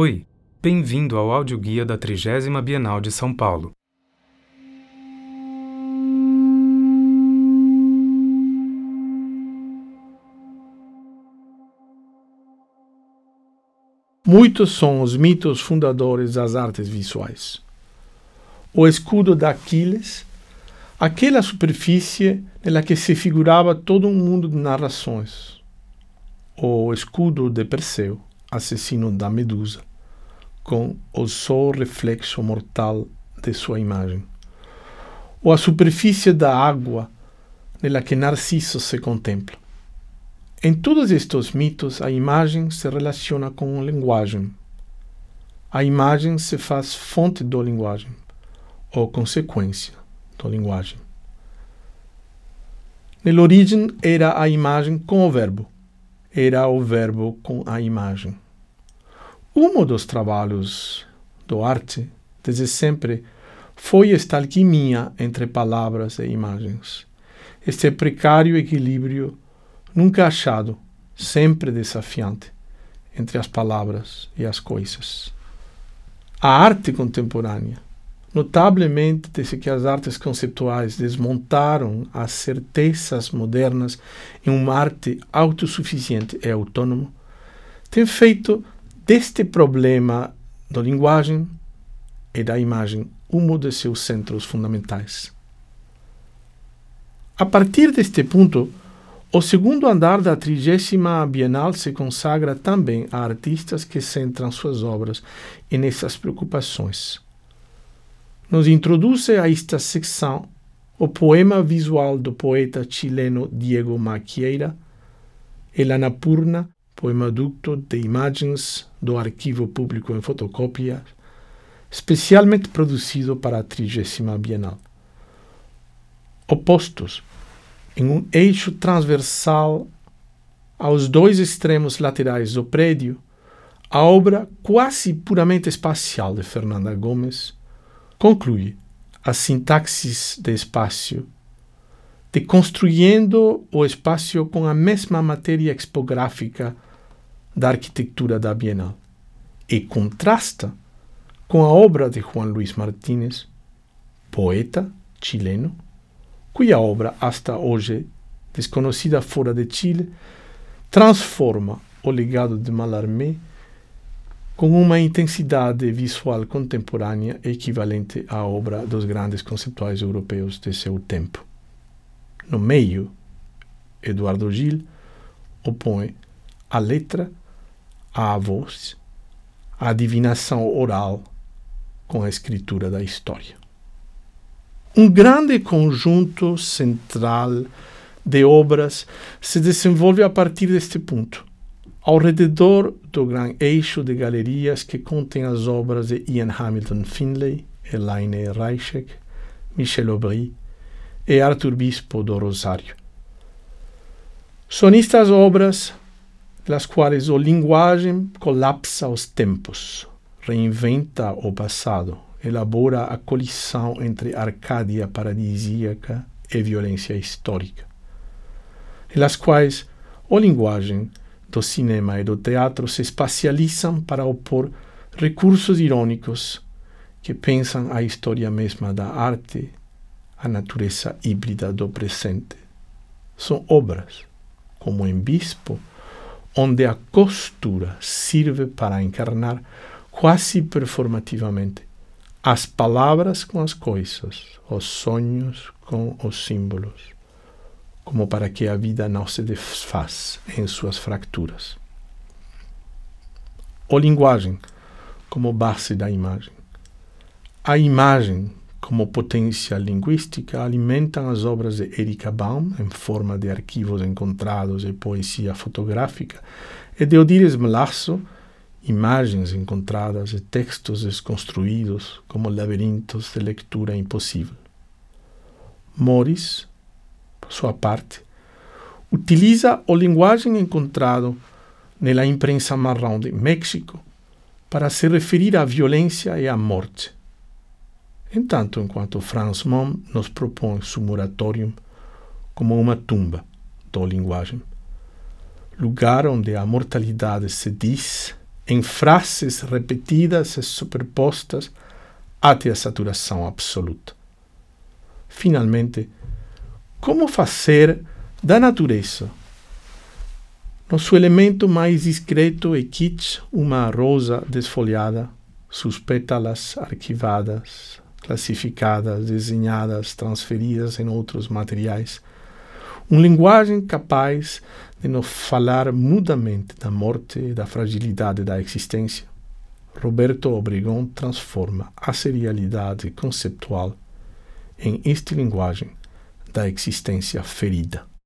Oi, bem-vindo ao audioguia da 30 Bienal de São Paulo. Muitos são os mitos fundadores das artes visuais. O escudo de Aquiles, aquela superfície nela que se figurava todo um mundo de narrações. O escudo de Perseu, assassino da Medusa, com o só reflexo mortal de sua imagem. Ou a superfície da água nela que Narciso se contempla. Em todos estes mitos, a imagem se relaciona com a linguagem. A imagem se faz fonte da linguagem, ou consequência da linguagem. Na origem era a imagem com o verbo, era o verbo com a imagem. Um dos trabalhos do arte, desde sempre, foi esta alquimia entre palavras e imagens. Este precário equilíbrio, nunca achado, sempre desafiante, entre as palavras e as coisas. A arte contemporânea, notavelmente desde que as artes conceptuais desmontaram as certezas modernas em uma arte autossuficiente e autônoma, tem feito deste problema da linguagem e da imagem um de seus centros fundamentais. A partir deste ponto, o segundo andar da trigésima Bienal se consagra também a artistas que centram suas obras nessas preocupações. Nos introduz a esta secção o poema visual do poeta chileno Diego Maquieira, El Anapurna, poema ducto de imagens do Arquivo Público em fotocópia, especialmente produzido para a 30 Bienal. Opostos, em um eixo transversal aos dois extremos laterais do prédio, a obra quase puramente espacial de Fernanda Gomes conclui a sintaxis de espaço, deconstruindo o espaço com a mesma matéria expográfica da arquitetura da Bienal e contrasta com a obra de Juan Luis Martínez, poeta chileno, cuja obra, hasta hoje desconhecida fora de Chile, transforma o legado de Mallarmé com uma intensidade visual contemporânea equivalente à obra dos grandes conceituais europeus de seu tempo. No meio, Eduardo Gil opõe a letra à voz, a divinação oral com a escritura da história. Um grande conjunto central de obras se desenvolve a partir deste ponto, ao redor do grande eixo de galerias que contém as obras de Ian Hamilton Finlay, Elaine Reichek, Michel Aubry e Arthur Bispo do Rosário. São estas obras las quais o linguagem colapsa os tempos, reinventa o passado, elabora a colisão entre Arcádia paradisíaca e violência histórica, las quais o linguagem do cinema e do teatro se espacializam para opor recursos irônicos que pensam a história mesma da arte à natureza híbrida do presente. São obras, como em Bispo, onde a costura sirve para encarnar quase performativamente as palavras com as coisas, os sonhos com os símbolos, como para que a vida não se desfaz em suas fracturas. A linguagem como base da imagem. A imagem como potência linguística alimentam as obras de Erika Baum em forma de arquivos encontrados e poesia fotográfica, e de Odires Melasso, imagens encontradas e textos desconstruídos como labirintos de leitura impossível. Morris, por sua parte, utiliza a linguagem encontrado na imprensa marrom de México para se referir à violência e à morte Entanto, enquanto Franz Mom nos propõe su moratório como uma tumba da linguagem, lugar onde a mortalidade se diz em frases repetidas e superpostas até a saturação absoluta. Finalmente, como fazer da natureza, nosso elemento mais discreto e kitsch, uma rosa desfolhada, suas pétalas arquivadas, classificadas, desenhadas, transferidas em outros materiais, uma linguagem capaz de nos falar mudamente da morte e da fragilidade da existência. Roberto Obregon transforma a serialidade conceptual em esta linguagem da existência ferida.